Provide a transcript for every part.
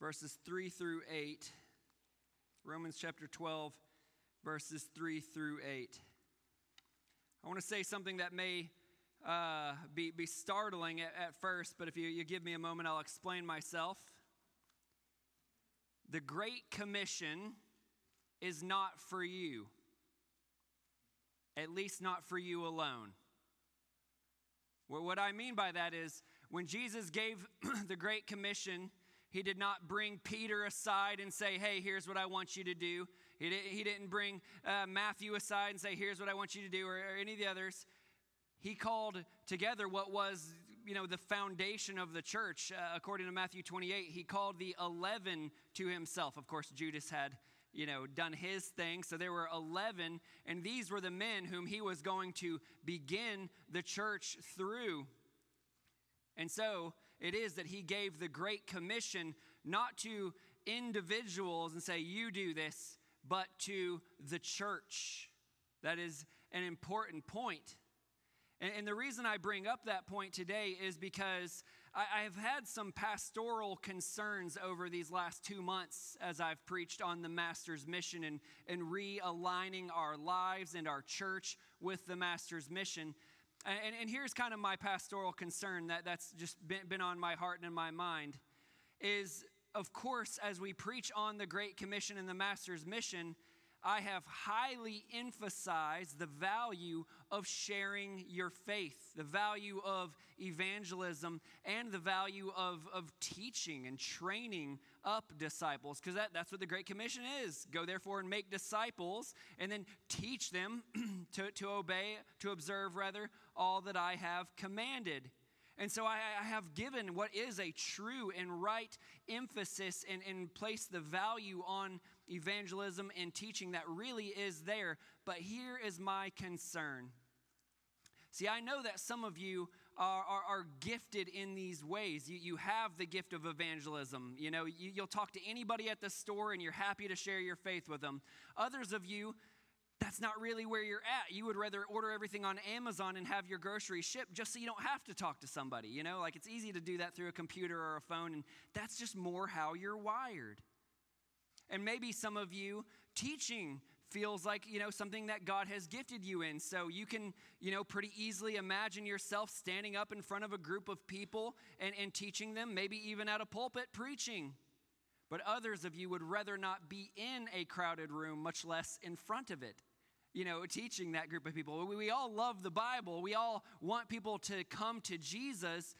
verses 3 through 8. Romans chapter 12, verses 3 through 8. I want to say something that may uh, be, be startling at, at first, but if you, you give me a moment, I'll explain myself. The Great Commission is not for you, at least not for you alone. Well, what I mean by that is when Jesus gave the Great Commission, he did not bring Peter aside and say, Hey, here's what I want you to do. He, did, he didn't bring uh, Matthew aside and say, Here's what I want you to do, or, or any of the others. He called together what was, you know, the foundation of the church. Uh, according to Matthew 28, he called the 11 to himself. Of course, Judas had you know, done his thing. So there were 11, and these were the men whom he was going to begin the church through. And so it is that he gave the Great Commission not to individuals and say, you do this, but to the church. That is an important point. And, and, the reason I bring up that point today is because I, have had some pastoral concerns over these last two months as I've preached on the Master's mission and, and realigning our lives and our church with the Master's mission. And, and here's kind of my pastoral concern that, that's just been, been on my heart and in my mind is, of course, as we preach on the Great Commission and the Master's mission, I have highly emphasized the value of sharing your faith, the value of evangelism, and the value of, of teaching and training up disciples, because that, that's what the Great Commission is. Go therefore and make disciples, and then teach them to, to obey, to observe rather, all that I have commanded. And so I, I, have given what is a true and right emphasis and, and placed the value on evangelism and teaching that really is there. But here is my concern. See, I know that some of you are, are, are gifted in these ways. You, you have the gift of evangelism. You know, you, you'll talk to anybody at the store and you're happy to share your faith with them. Others of you, that's not really where you're at. You would rather order everything on Amazon and have your groceries shipped just so you don't have to talk to somebody. You know, like it's easy to do that through a computer or a phone, and that's just more how you're wired. And maybe some of you teaching feels like, you know, something that God has gifted you in. So you can, you know, pretty easily imagine yourself standing up in front of a group of people and, and teaching them, maybe even at a pulpit preaching. But others of you would rather not be in a crowded room, much less in front of it you know, teaching that group of people. We, we all love the Bible. We all want people to come to Jesus.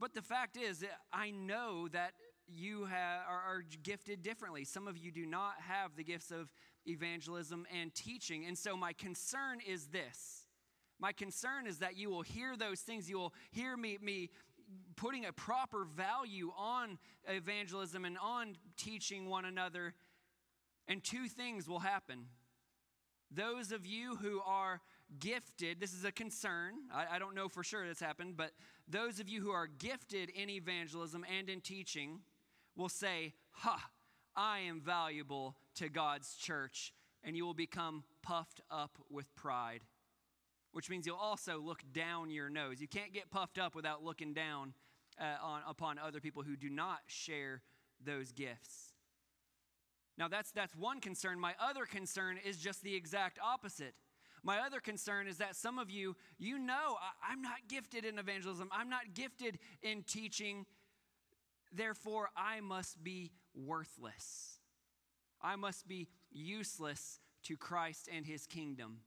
But the fact is, I know that you have, are, are, gifted differently. Some of you do not have the gifts of evangelism and teaching. And so, my concern is this my concern is that you will hear those things. You will hear me, me putting a proper value on evangelism and on teaching one another. And two things will happen. Those of you who are gifted, this is a concern. I, I, don't know for sure that's happened, but those of you who are gifted in evangelism and in teaching will say, Ha, I am valuable to God's church. And you will become puffed up with pride, which means you'll also look down your nose. You can't get puffed up without looking down uh, on, upon other people who do not share those gifts. Now, that's, that's one concern. My other concern is just the exact opposite. My other concern is that some of you, you know, I, am not gifted in evangelism, I'm not gifted in teaching, therefore, I must be worthless. I must be useless to Christ and his kingdom.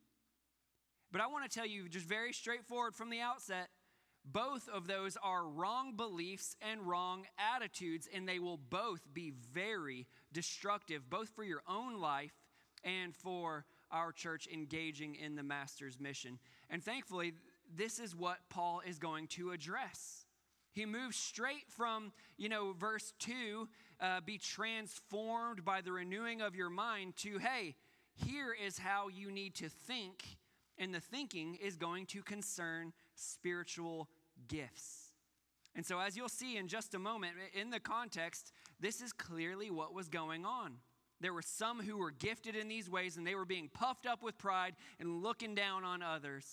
But I want to tell you, just very straightforward from the outset, both of those are wrong beliefs and wrong attitudes, and they will both be very destructive, both for your own life and for our church engaging in the Master's mission. And thankfully, this is what Paul is going to address. He moves straight from, you know, verse 2, uh, be transformed by the renewing of your mind, to, hey, here is how you need to think. And the thinking is going to concern spiritual gifts. And so, as you'll see in just a moment, in the context, this is clearly what was going on. There were some who were gifted in these ways, and they were being puffed up with pride and looking down on others.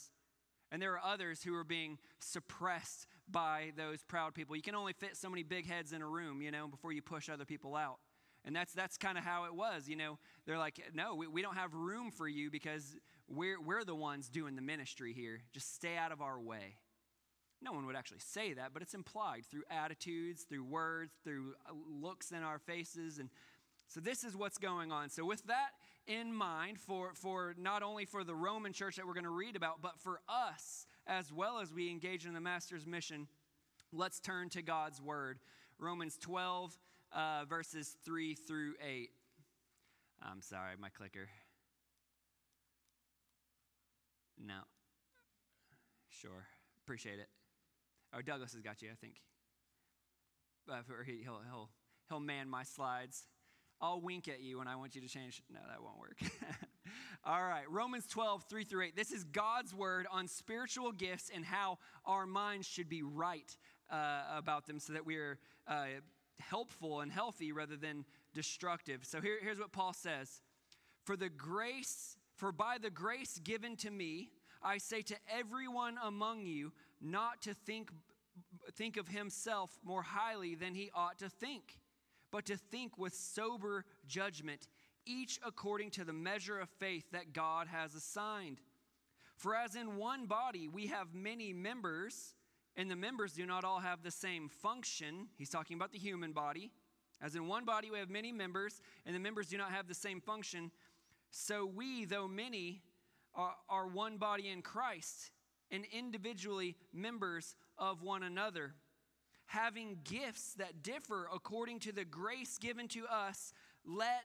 And there were others who were being suppressed by those proud people. You can only fit so many big heads in a room, you know, before you push other people out. And that's, that's kind of how it was, you know. They're like, no, we, we don't have room for you because we're, we're the ones doing the ministry here. Just stay out of our way. No one would actually say that, but it's implied through attitudes, through words, through uh, looks in our faces. And so this is what's going on. So, with that in mind, for, for not only for the Roman church that we're going to read about, but for us as well as we engage in the Master's mission, let's turn to God's word. Romans 12, uh, verses 3 through 8. I'm sorry, my clicker. No. Sure. Appreciate it. Oh, Douglas has got you, I think. Uh, he, he'll, he'll, he'll man my slides. I'll wink at you when I want you to change. No, that won't work. All right, Romans 12, 3 through 8. This is God's word on spiritual gifts and how our minds should be right uh, about them so that we are uh, helpful and healthy rather than destructive. So here, here's what Paul says For the grace, for by the grace given to me, I say to everyone among you not to think, think of himself more highly than he ought to think, but to think with sober judgment, each according to the measure of faith that God has assigned. For as in one body we have many members, and the members do not all have the same function, he's talking about the human body. As in one body we have many members, and the members do not have the same function, so we, though many, are, are one body in Christ and individually members of one another, having gifts that differ according to the grace given to us, let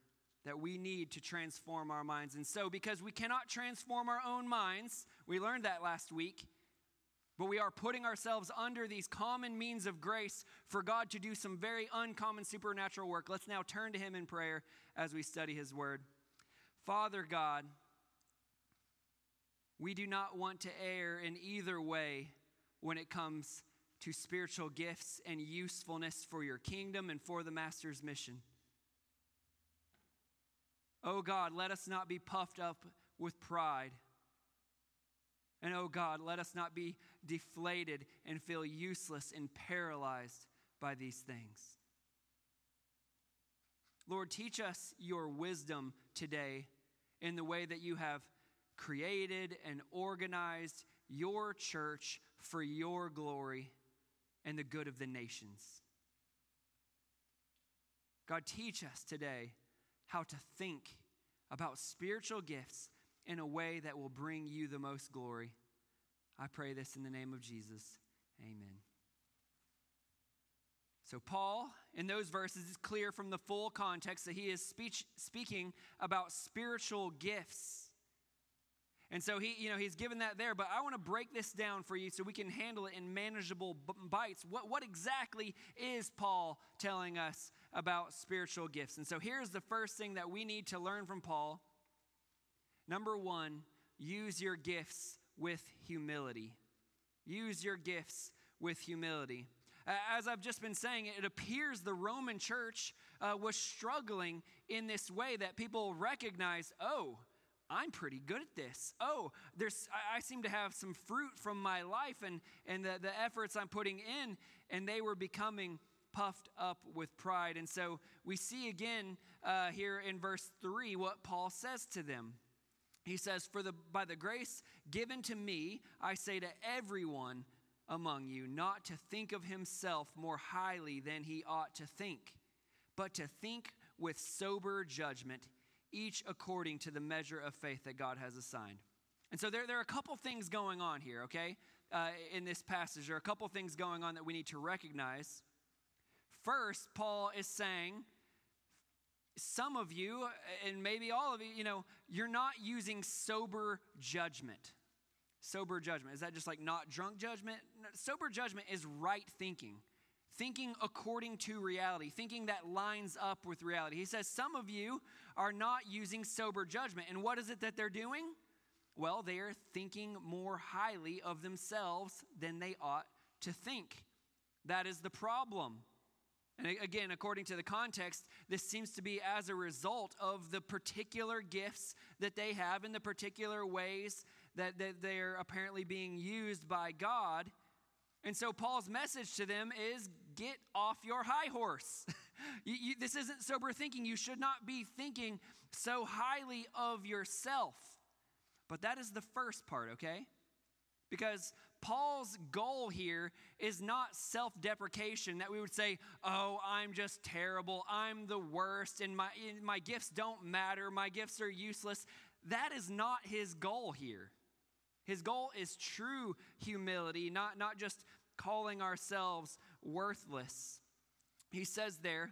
that we need to transform our minds. And so, because we cannot transform our own minds, we learned that last week, but we are putting ourselves under these common means of grace for God to do some very uncommon supernatural work. Let's now turn to Him in prayer as we study His word. Father God, we do not want to err in either way when it comes to spiritual gifts and usefulness for your kingdom and for the Master's mission. Oh God, let us not be puffed up with pride. And oh God, let us not be deflated and feel useless and paralyzed by these things. Lord, teach us your wisdom today in the way that you have created and organized your church for your glory and the good of the nations. God, teach us today how to think about spiritual gifts in a way that will bring you the most glory. I pray this in the name of Jesus. Amen. So, Paul, in those verses, is clear from the full context that he is speech, speaking about spiritual gifts. And so he, you know, he's given that there, but I want to break this down for you so we can handle it in manageable bites. What, what exactly is Paul telling us about spiritual gifts? And so here's the first thing that we need to learn from Paul. Number one, use your gifts with humility. Use your gifts with humility. As I've just been saying, it appears the Roman church uh, was struggling in this way that people recognize, oh, I'm pretty good at this. Oh, there's, I, I seem to have some fruit from my life and, and the, the efforts I'm putting in, and they were becoming puffed up with pride. And so we see again uh, here in verse 3 what Paul says to them. He says, For the, by the grace given to me, I say to everyone among you, not to think of himself more highly than he ought to think, but to think with sober judgment each according to the measure of faith that God has assigned. And so there, there are a couple things going on here, okay, uh, in this passage. There are a couple things going on that we need to recognize. First, Paul is saying, some of you, and maybe all of you, you know, you're not using sober judgment. Sober judgment. Is that just like not drunk judgment? No, sober judgment is right thinking thinking according to reality, thinking that lines up with reality. He says, Some of you are not using sober judgment. And what is it that they're doing? Well, they are thinking more highly of themselves than they ought to think. That is the problem. And again, according to the context, this seems to be as a result of the particular gifts that they have in the particular ways that, that they're apparently being used by God. And so Paul's message to them is get off your high horse. you, you, this isn't sober thinking. You should not be thinking so highly of yourself. But that is the first part, okay? Because Paul's goal here is not self deprecation, that we would say, oh, I'm just terrible, I'm the worst, and my, my gifts don't matter, my gifts are useless. That is not his goal here. His goal is true humility, not, not just calling ourselves worthless. He says there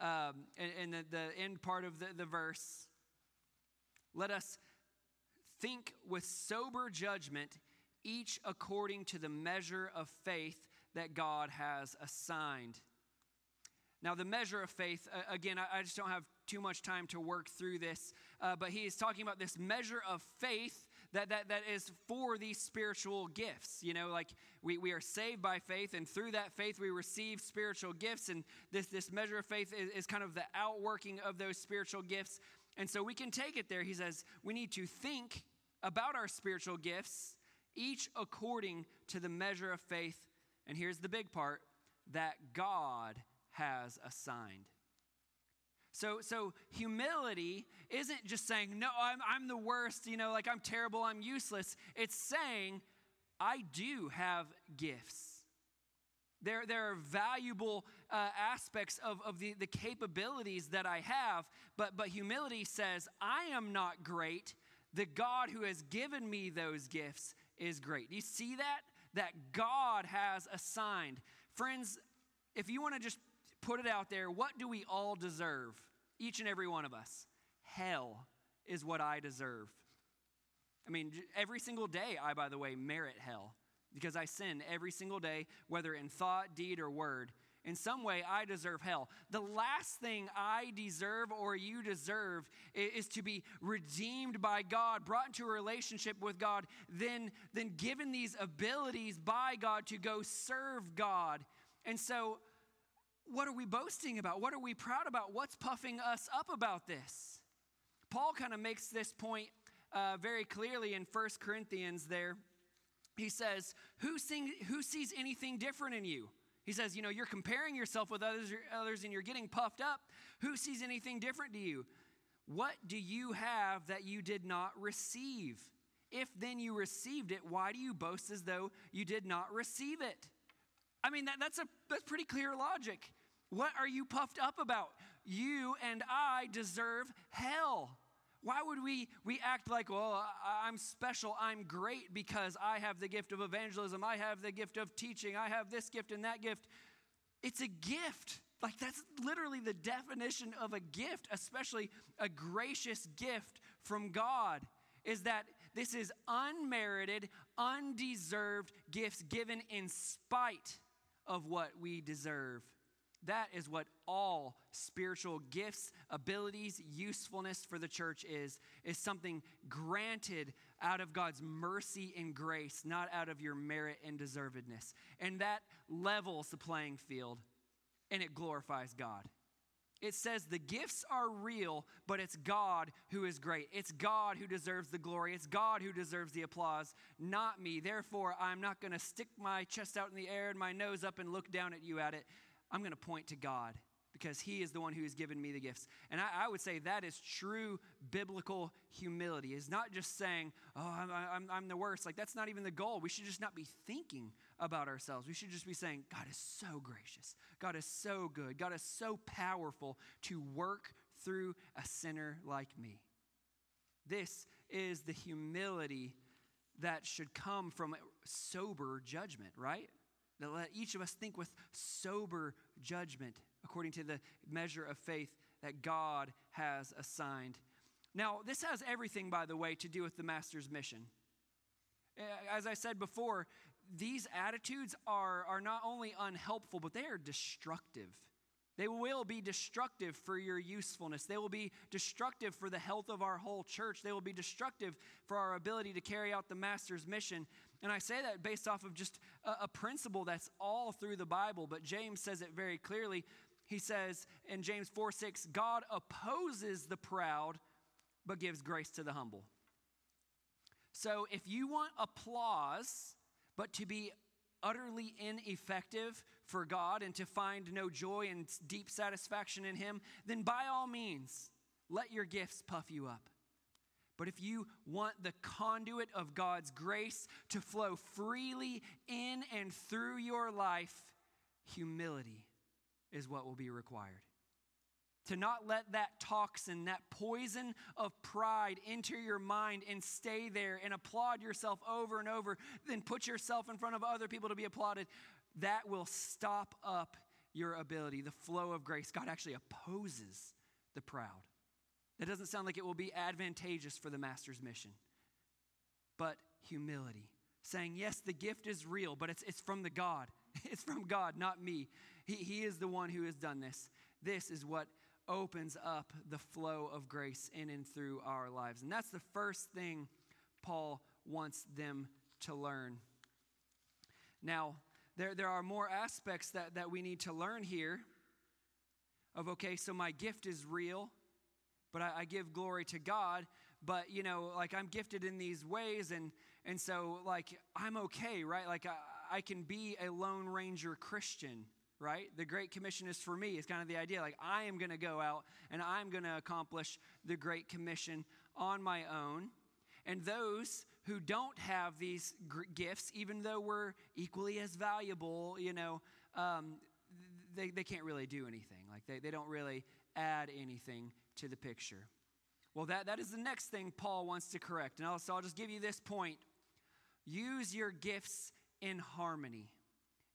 um, in, in the, the end part of the, the verse, let us think with sober judgment, each according to the measure of faith that God has assigned. Now, the measure of faith, again, I, I, just don't have too much time to work through this, uh, but he is talking about this measure of faith that, that, that is for these spiritual gifts. You know, like we, we are saved by faith, and through that faith, we receive spiritual gifts. And this, this measure of faith is, is kind of the outworking of those spiritual gifts. And so we can take it there. He says we need to think about our spiritual gifts, each according to the measure of faith. And here's the big part that God has assigned. So, so humility isn't just saying, no, I'm, I'm the worst, you know, like I'm terrible, I'm useless. It's saying, I do have gifts. There, there are valuable uh, aspects of, of the, the capabilities that I have, but, but humility says, I am not great. The God who has given me those gifts is great. Do you see that? That God has assigned. Friends, if you want to just put it out there. What do we all deserve? Each and every one of us. Hell is what I deserve. I mean, every single day, I, by the way, merit hell because I sin every single day, whether in thought, deed, or word. In some way, I deserve hell. The last thing I deserve or you deserve is to be redeemed by God, brought into a relationship with God, then, then given these abilities by God to go serve God. And so what are we boasting about? What are we proud about? What's puffing us up about this? Paul kind of makes this point uh, very clearly in First Corinthians there. He says, who, sing, who sees anything different in you? He says, you know, you're comparing yourself with others, others and you're getting puffed up. Who sees anything different to you? What do you have that you did not receive? If then you received it, why do you boast as though you did not receive it? I mean, that, that's, a, that's pretty clear logic. What are you puffed up about? You and I deserve hell. Why would we, we act like, well, I'm special, I'm great because I have the gift of evangelism, I have the gift of teaching, I have this gift and that gift? It's a gift. Like, that's literally the definition of a gift, especially a gracious gift from God, is that this is unmerited, undeserved gifts given in spite of what we deserve. That is what all spiritual gifts, abilities, usefulness for the church is, is something granted out of God's mercy and grace, not out of your merit and deservedness. And that levels the playing field and it glorifies God. It says the gifts are real, but it's God who is great. It's God who deserves the glory. It's God who deserves the applause, not me. Therefore, I'm not going to stick my chest out in the air and my nose up and look down at you at it. I'm going to point to God because He is the one who has given me the gifts. And I, I would say that is true biblical humility, is not just saying, oh, I'm, I'm, I'm the worst. Like, that's not even the goal. We should just not be thinking about ourselves. We should just be saying, God is so gracious. God is so good. God is so powerful to work through a sinner like me. This is the humility that should come from sober judgment, right? That let each of us think with sober judgment according to the measure of faith that God has assigned. Now, this has everything, by the way, to do with the Master's mission. Eh, as I said before, these attitudes are, are not only unhelpful, but they are destructive. They will be destructive for your usefulness. They will be destructive for the health of our whole church. They will be destructive for our ability to carry out the Master's mission. And I say that based off of just a, principle that's all through the Bible, but James says it very clearly. He says in James 4 6, God opposes the proud, but gives grace to the humble. So if you want applause, but to be utterly ineffective for God and to find no joy and deep satisfaction in Him, then by all means, let your gifts puff you up. But if you want the conduit of God's grace to flow freely in and through your life, humility is what will be required to not let that toxin, that poison of pride enter your mind and stay there and applaud yourself over and over, then put yourself in front of other people to be applauded, that will stop up your ability, the flow of grace. God actually opposes the proud. That doesn't sound like it will be advantageous for the master's mission. But humility, saying, yes, the gift is real, but it's, it's from the God. It's from God, not me. He, he is the one who has done this. This is what opens up the flow of grace in and through our lives. And that's the first thing Paul wants them to learn. Now, there, there are more aspects that, that we need to learn here of okay, so my gift is real, but I, I give glory to God, but you know, like I'm gifted in these ways, and and so like I'm okay, right? Like I, I can be a Lone Ranger Christian right? The Great Commission is for me, is kind of the idea. Like, I am going to go out and I'm going to accomplish the Great Commission on my own. And those who don't have these gifts, even though we're equally as valuable, you know, um, they, they can't really do anything. Like, they, they don't really add anything to the picture. Well, that, that is the next thing Paul wants to correct. And I'll, so I'll just give you this point use your gifts in harmony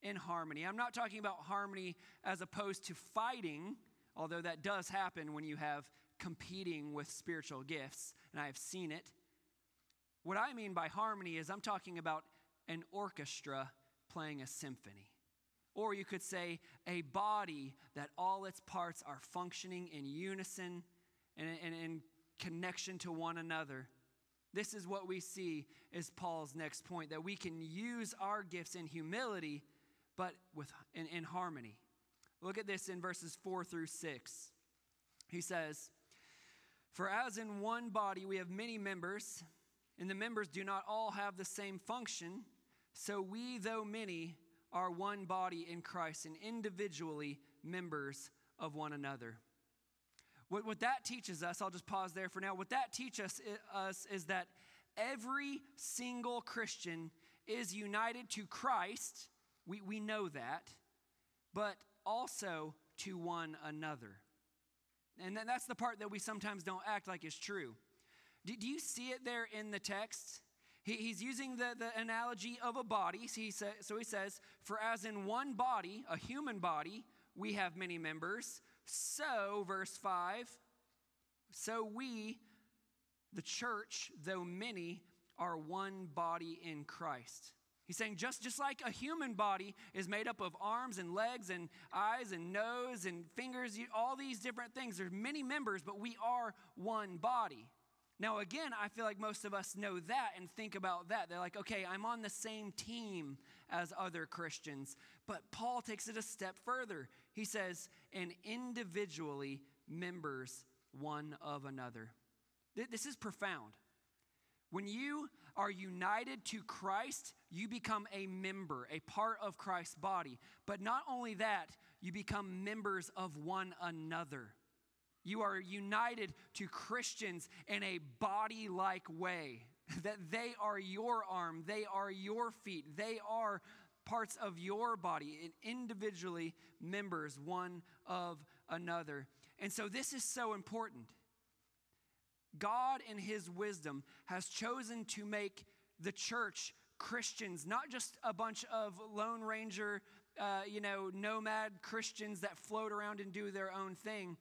in harmony. I'm not talking about harmony as opposed to fighting, although that does happen when you have competing with spiritual gifts, and I have seen it. What I mean by harmony is I'm talking about an orchestra playing a symphony. Or you could say a body that all its parts are functioning in unison and in connection to one another. This is what we see is Paul's next point that we can use our gifts in humility but with, in, in harmony. Look at this in verses 4 through 6. He says, For as in one body we have many members, and the members do not all have the same function, so we, though many, are one body in Christ and individually members of one another. What, what that teaches us, I'll just pause there for now. What that teaches us is that every single Christian is united to Christ we, we know that, but also to one another. And that's the part that we sometimes don't act like is true. Do, do you see it there in the text? He, he's using the, the analogy of a body. So he, sa- so he says, For as in one body, a human body, we have many members, so, verse 5, so we, the church, though many, are one body in Christ. He's saying just, just like a human body is made up of arms and legs and eyes and nose and fingers, you, all these different things. There's many members, but we are one body. Now, again, I feel like most of us know that and think about that. They're like, okay, I'm on the same team as other Christians. But Paul takes it a step further. He says, and individually members one of another. This is profound. When you are united to Christ, you become a member, a part of Christ's body. But not only that, you become members of one another. You are united to Christians in a body like way, that they are your arm, they are your feet, they are parts of your body, and individually members one of another. And so this is so important. God, in His wisdom, has chosen to make the church Christians, not just a bunch of Lone Ranger, uh, you know, nomad Christians that float around and do their own thing,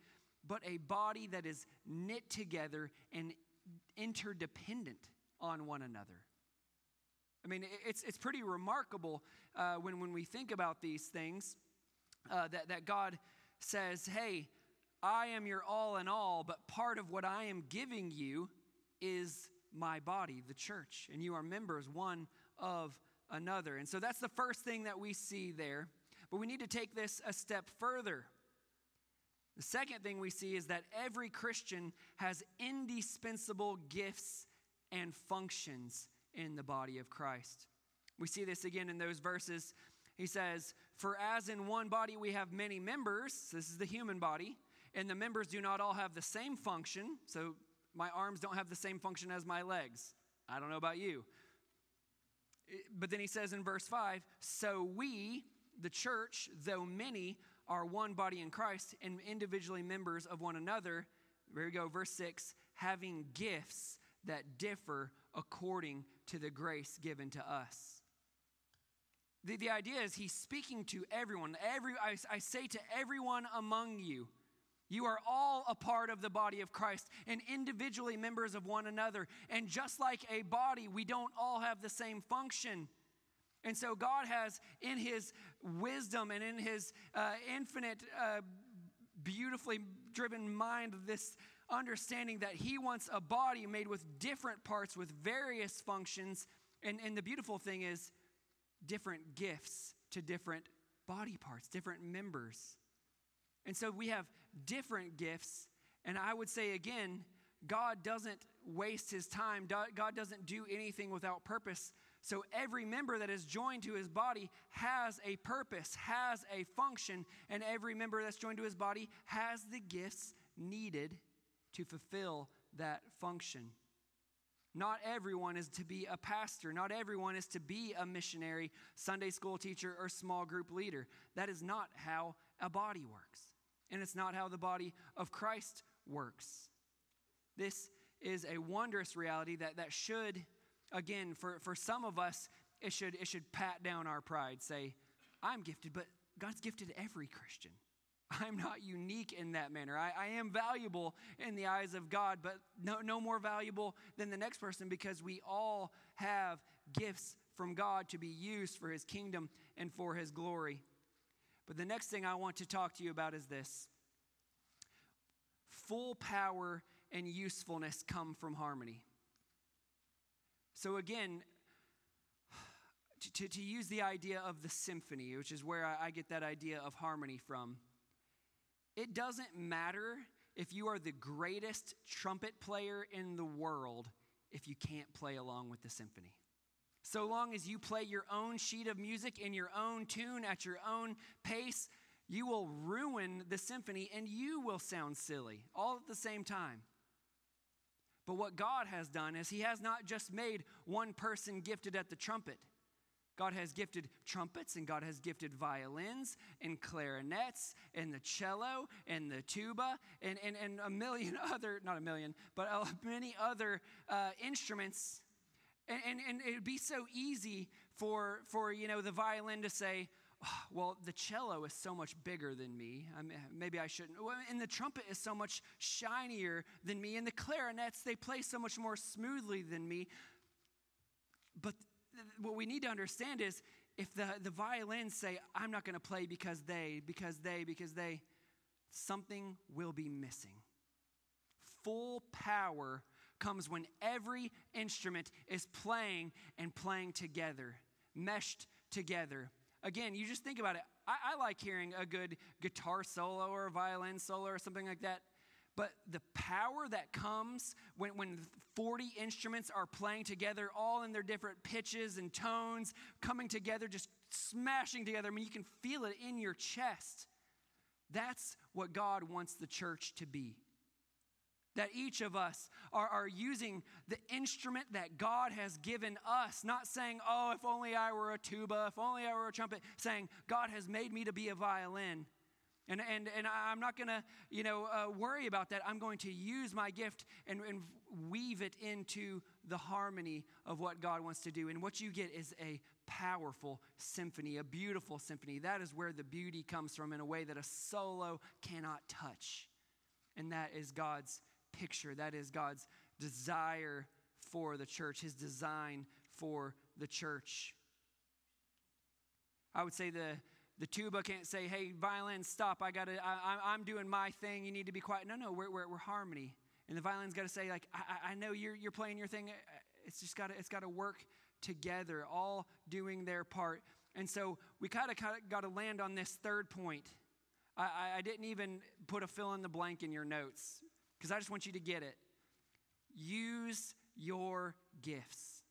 but a body that is knit together and interdependent on one another. I mean, it's, it's pretty remarkable uh, when, when we think about these things uh, that, that God says, hey, I am your all in all, but part of what I am giving you is my body, the church, and you are members one of another. And so that's the first thing that we see there. But we need to take this a step further. The second thing we see is that every Christian has indispensable gifts and functions in the body of Christ. We see this again in those verses. He says, For as in one body we have many members, this is the human body, and the members do not all have the same function. So my arms don't have the same function as my legs. I don't know about you. But then he says in verse 5 So we, the church, though many, are one body in Christ and individually members of one another. There we go, verse 6 having gifts that differ according to the grace given to us. The, the idea is he's speaking to everyone. Every, I, I say to everyone among you, you are all a part of the body of Christ and individually members of one another. And just like a body, we don't all have the same function. And so God has, in His wisdom and in His uh, infinite, uh, beautifully driven mind, this understanding that He wants a body made with different parts, with various functions. And, and the beautiful thing is, different gifts to different body parts, different members. And so we have different gifts. And I would say again, God doesn't waste his time, God doesn't do anything without purpose. So every member that is joined to his body has a purpose, has a function, and every member that's joined to his body has the gifts needed to fulfill that function. Not everyone is to be a pastor. Not everyone is to be a missionary, Sunday school teacher, or small group leader. That is not how a body works. And it's not how the body of Christ works. This is a wondrous reality that, that should again, for, for some of us, it should, it should pat down our pride, say, I'm gifted, but God's gifted every Christian. I'm not unique in that manner. I, I, am valuable in the eyes of God, but no, no more valuable than the next person because we all have gifts from God to be used for His kingdom and for His glory. But the next thing I want to talk to you about is this full power and usefulness come from harmony. So, again, to, to use the idea of the symphony, which is where I, I get that idea of harmony from, it doesn't matter if you are the greatest trumpet player in the world if you can't play along with the symphony. So long as you play your own sheet of music in your own tune at your own pace, you will ruin the symphony and you will sound silly all at the same time. But what God has done is He has not just made one person gifted at the trumpet. God has gifted trumpets and God has gifted violins and clarinets and the cello and the tuba and, and, and a million other, not a million, but many other uh, instruments. And, and, and it would be so easy for, for, you know, the violin to say, ah, well, the cello is so much bigger than me. I mean, maybe I shouldn't. And the trumpet is so much shinier than me. And the clarinets, they play so much more smoothly than me. But what we need to understand is if the, the violins say, I'm not going to play because they, because they, because they, something will be missing. Full power comes when every instrument is playing and playing together, meshed together. Again, you just think about it. I, I like hearing a good guitar solo or violin solo or something like that. But the power that comes when, when 40 instruments are playing together, all in their different pitches and tones, coming together, just smashing together, I mean, you can feel it in your chest. That's what God wants the church to be that each of us are, are using the instrument that God has given us, not saying, oh, if only I were a tuba, if only I were a trumpet, saying, God has made me to be a violin. And, and, and I'm not going to, you know, uh, worry about that. I'm going to use my gift and, and weave it into the harmony of what God wants to do. And what you get is a powerful symphony, a beautiful symphony. That is where the beauty comes from in a way that a solo cannot touch. And that is God's picture. That is God's desire for the church, his design for the church. I would say the, the tuba can't say, hey, violin, stop. I gotta, I, am doing my thing. You need to be quiet. No, no, we're, we're, we're harmony. And the violin's got to say, like, I, I know you're, you're playing your thing. It's just got to, it's got to work together, all doing their part. And so we kind of got to land on this third point. I, I didn't even put a fill in the blank in your notes because I just want you to get it. Use your gifts.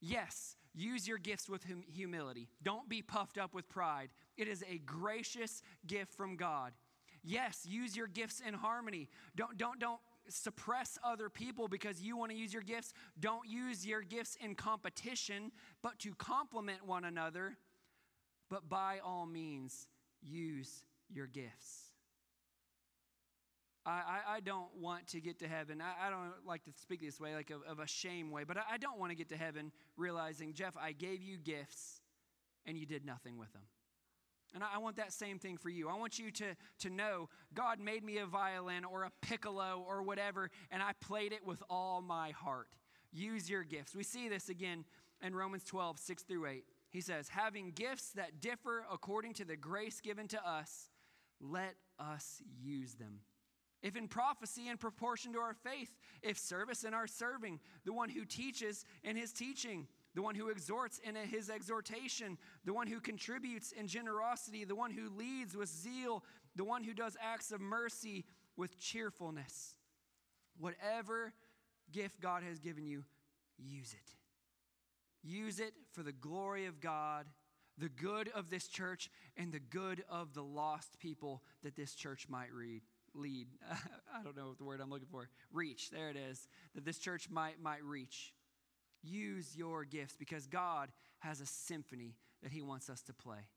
Yes, use your gifts with hum- humility. Don't be puffed up with pride. It is a gracious gift from God. Yes, use your gifts in harmony. Don't, don't, don't suppress other people because you want to use your gifts. Don't use your gifts in competition, but to complement one another. But by all means, use your gifts. I, I, I, don't want to get to heaven. I, I don't like to speak this way, like of, of a shame way, but I, I don't want to get to heaven realizing, Jeff, I gave you gifts and you did nothing with them. And I want that same thing for you. I want you to, to know God made me a violin or a piccolo or whatever, and I played it with all my heart. Use your gifts. We see this again in Romans 12, 6 through 8. He says, Having gifts that differ according to the grace given to us, let us use them. If in prophecy, in proportion to our faith, if service in our serving, the one who teaches in his teaching, the one who exhorts in his exhortation, the one who contributes in generosity, the one who leads with zeal, the one who does acts of mercy with cheerfulness. Whatever gift God has given you, use it. Use it for the glory of God, the good of this church, and the good of the lost people that this church might read lead. I don't know what the word I'm looking for. Reach. There it is. That this church might might reach. Use your gifts because God has a symphony that He wants us to play.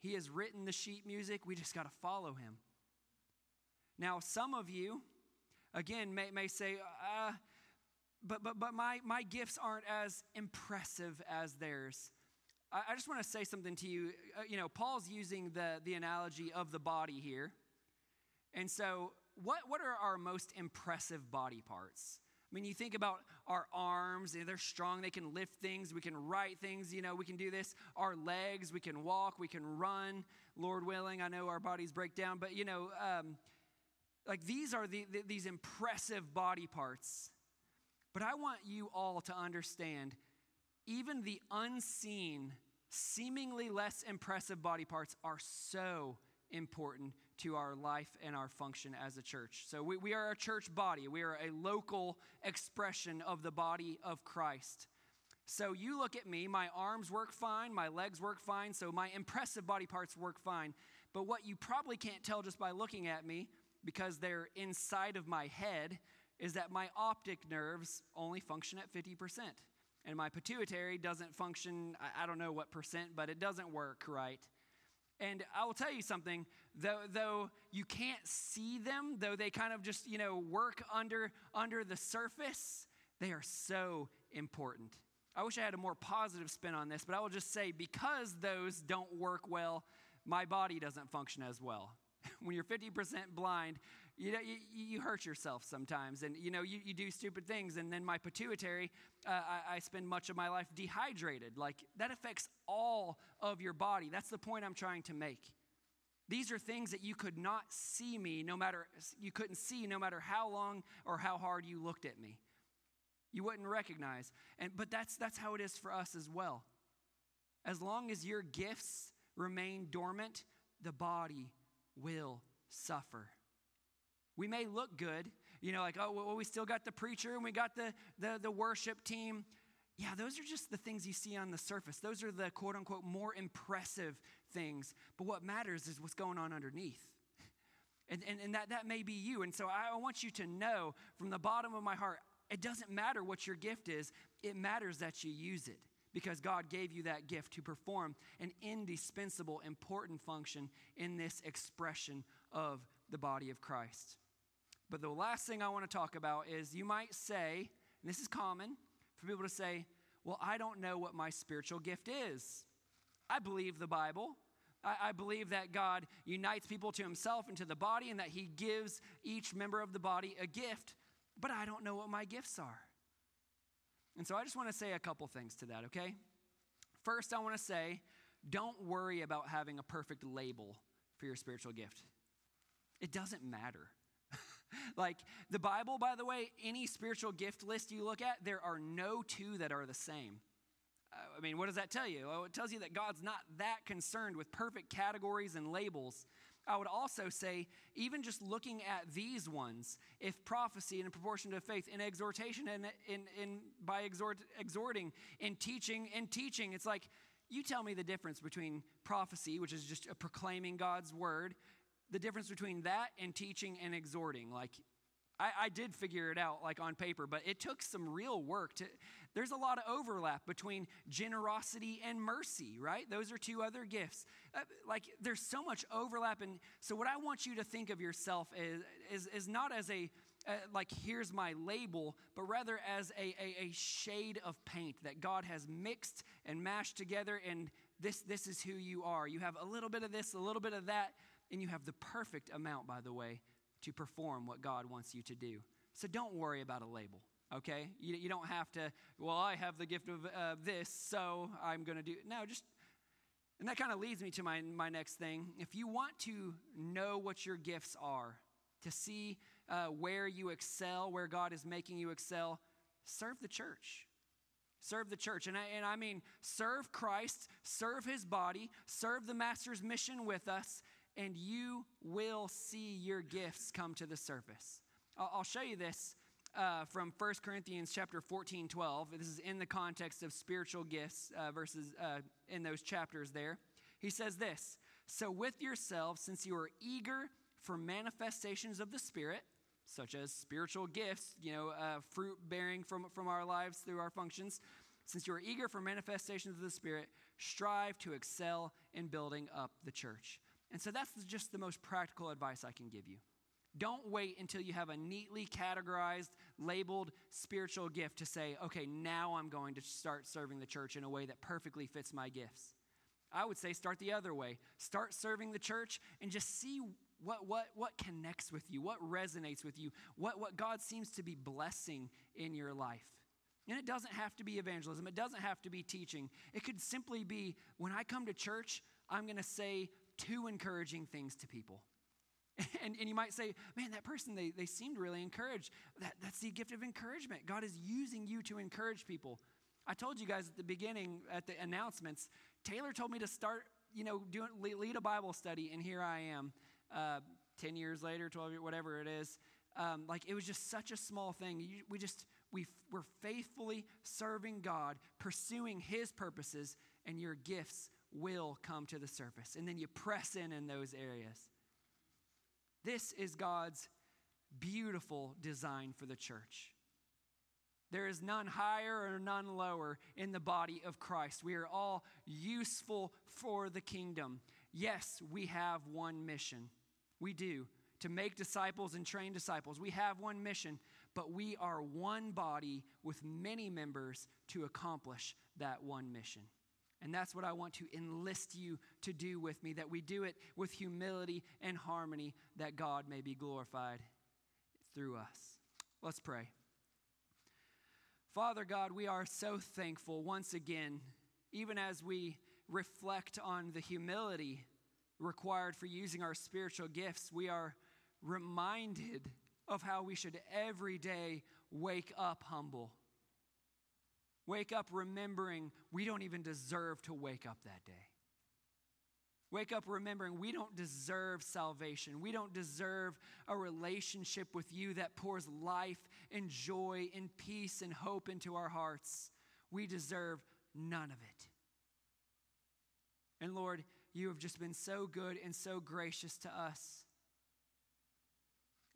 He has written the sheet music, we just got to follow Him. Now, some of you, again, may, may say, uh, but, but, but my, my gifts aren't as impressive as theirs. I, I just want to say something to you. Uh, you know, Paul's using the, the analogy of the body here. And so, what, what are our most impressive body parts? I mean, you think about our arms, they're strong, they can lift things, we can write things, you know, we can do this. Our legs, we can walk, we can run, Lord willing. I know our bodies break down, but you know, um, like these are the, the, these impressive body parts. But I want you all to understand even the unseen, seemingly less impressive body parts are so important to our life and our function as a church. So we, we are a church body, we are a local expression of the body of Christ. So you look at me, my arms work fine, my legs work fine, so my impressive body parts work fine. But what you probably can't tell just by looking at me, because they're inside of my head, is that my optic nerves only function at 50%. And my pituitary doesn't function, I don't know what percent, but it doesn't work right. And I will tell you something, though, though you can't see them, though they kind of just, you know, work under, under the surface, they are so important. I wish I had a more positive spin on this, but I will just say because those don't work well, my body doesn't function as well. when you're 50% blind, you, know, you, you, hurt yourself sometimes and you know you, you do stupid things and then my pituitary uh, I, I spend much of my life dehydrated. Like that affects all of your body. That's the point i'm trying to make. These are things that you could not see me no matter you couldn't see no matter how long or how hard you looked at me. You wouldn't recognize. And but that's that's how it is for us as well. As long as your gifts remain dormant the body will suffer we may look good, you know, like, oh, well, we still got the preacher and we got the, the, the worship team. Yeah, those are just the things you see on the surface. Those are the quote unquote more impressive things. But what matters is what's going on underneath. And, and, and that, that may be you. And so I want you to know from the bottom of my heart it doesn't matter what your gift is, it matters that you use it because God gave you that gift to perform an indispensable, important function in this expression of the body of Christ. But the last thing I want to talk about is you might say, and this is common for people to say, well, I don't know what my spiritual gift is. I believe the Bible. I, I believe that God unites people to himself and to the body and that he gives each member of the body a gift, but I don't know what my gifts are. And so I just want to say a couple things to that, okay? First, I want to say don't worry about having a perfect label for your spiritual gift. It doesn't matter. like the Bible, by the way, any spiritual gift list you look at, there are no two that are the same. Uh, I mean, what does that tell you? Well, it tells you that God's not that concerned with perfect categories and labels. I would also say, even just looking at these ones, if prophecy in proportion to faith, in exhortation and in, in, by exhort, exhorting, in teaching, in teaching, it's like, you tell me the difference between prophecy, which is just proclaiming God's word, the difference between that and teaching and exhorting. Like, I, I, did figure it out, like on paper, but it took some real work to. There's a lot of overlap between generosity and mercy, right? Those are two other gifts. Uh, like, there's so much overlap. And so, what I want you to think of yourself is, is, is not as a, uh, like, here's my label, but rather as a, a, a shade of paint that God has mixed and mashed together, and this, this is who you are. You have a little bit of this, a little bit of that and you have the perfect amount, by the way, to perform what God wants you to do. So don't worry about a label, okay? You, you don't have to, well, I have the gift of uh, this, so I'm going to do. No, just, and that kind of leads me to my, my next thing. If you want to know what your gifts are, to see uh, where you excel, where God is making you excel, serve the church. Serve the church. And I, and I mean, serve Christ, serve his body, serve the master's mission with us, and you will see your gifts come to the surface. I'll, show you this uh, from 1 Corinthians chapter 14, 12. This is in the context of spiritual gifts, uh, verses uh, in those chapters there. He says this So with yourselves, since you are eager for manifestations of the Spirit, such as spiritual gifts, you know, uh, fruit bearing from, from our lives through our functions, since you are eager for manifestations of the Spirit, strive to excel in building up the church. And so that's just the most practical advice I can give you. Don't wait until you have a neatly categorized, labeled spiritual gift to say, okay, now I'm going to start serving the church in a way that perfectly fits my gifts. I would say start the other way. Start serving the church and just see what, what, what connects with you, what resonates with you, what, what God seems to be blessing in your life. And it doesn't have to be evangelism, it doesn't have to be teaching. It could simply be when I come to church, I'm going to say two encouraging things to people. And, and you might say, man, that person, they, they seemed really encouraged. That, that's the gift of encouragement. God is using you to encourage people. I told you guys at the beginning, at the announcements, Taylor told me to start, you know, doing, lead a Bible study, and here I am, uh, 10 years later, 12 years, whatever it is. Um, like, it was just such a small thing. You, we just, we were faithfully serving God, pursuing His purposes, and your gifts will come to the surface. And then you press in in those areas. This is God's beautiful design for the church. There is none higher or none lower in the body of Christ. We are all useful for the kingdom. Yes, we have one mission. We do to make disciples and train disciples. We have one mission, but we are one body with many members to accomplish that one mission. And that's what I want to enlist you to do with me, that we do it with humility and harmony, that God may be glorified through us. Let's pray. Father God, we are so thankful once again, even as we reflect on the humility required for using our spiritual gifts, we are reminded of how we should every day wake up humble Wake up remembering we don't even deserve to wake up that day. Wake up remembering we don't deserve salvation. We don't deserve a relationship with you that pours life and joy and peace and hope into our hearts. We deserve none of it. And Lord, you have just been so good and so gracious to us.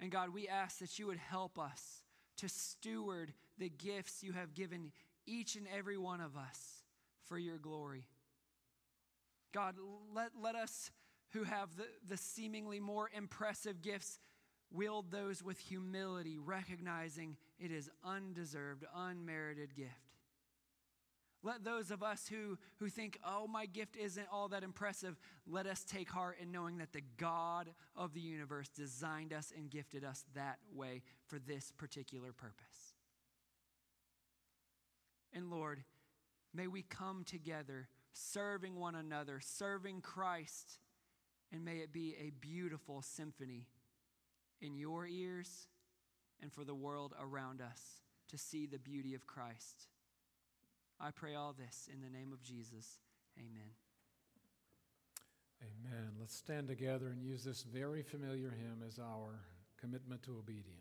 And God, we ask that you would help us to steward the gifts you have given each and every one of us for your glory. God, let, let us who have the, the seemingly more impressive gifts wield those with humility, recognizing it is undeserved, unmerited gift. Let those of us who, who think, oh, my gift isn't all that impressive, let us take heart in knowing that the God of the universe designed us and gifted us that way for this particular purpose. And Lord, may we come together serving one another, serving Christ, and may it be a beautiful symphony in your ears and for the world around us to see the beauty of Christ. I pray all this in the name of Jesus. Amen. Amen. Let's stand together and use this very familiar hymn as our commitment to obedience.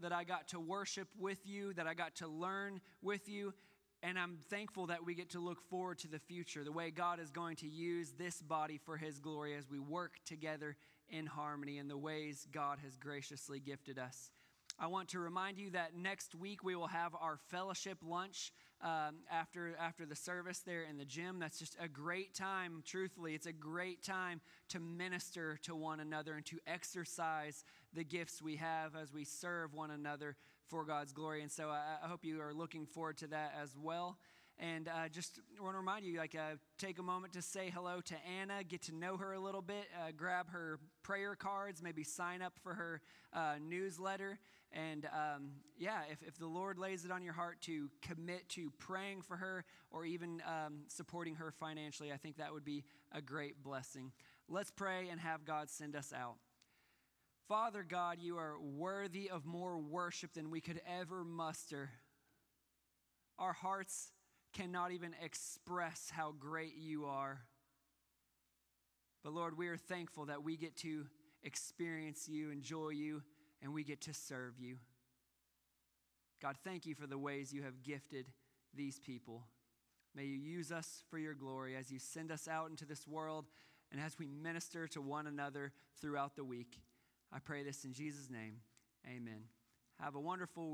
that I got to worship with you, that I got to learn with you. And I'm thankful that we get to look forward to the future, the way God is going to use this body for His glory as we work together in harmony in the ways God has graciously gifted us. I want to remind you that next week we will have our fellowship lunch um, after, after the service there in the gym. That's just a great time, truthfully. It's a great time to minister to one another and to exercise the gifts we have as we serve one another for God's glory. And so I, I hope you are looking forward to that as well. And uh, just want to remind you, like, uh, take a moment to say hello to Anna, get to know her a little bit, uh, grab her prayer cards, maybe sign up for her uh, newsletter. And um, yeah, if, if the Lord lays it on your heart to commit to praying for her or even um, supporting her financially, I think that would be a great blessing. Let's pray and have God send us out. Father God, you are worthy of more worship than we could ever muster. Our hearts cannot even express how great you are. But Lord, we are thankful that we get to experience you, enjoy you, and we get to serve you. God, thank you for the ways you have gifted these people. May you use us for your glory as you send us out into this world and as we minister to one another throughout the week. I pray this in Jesus' name. Amen. Have a wonderful week.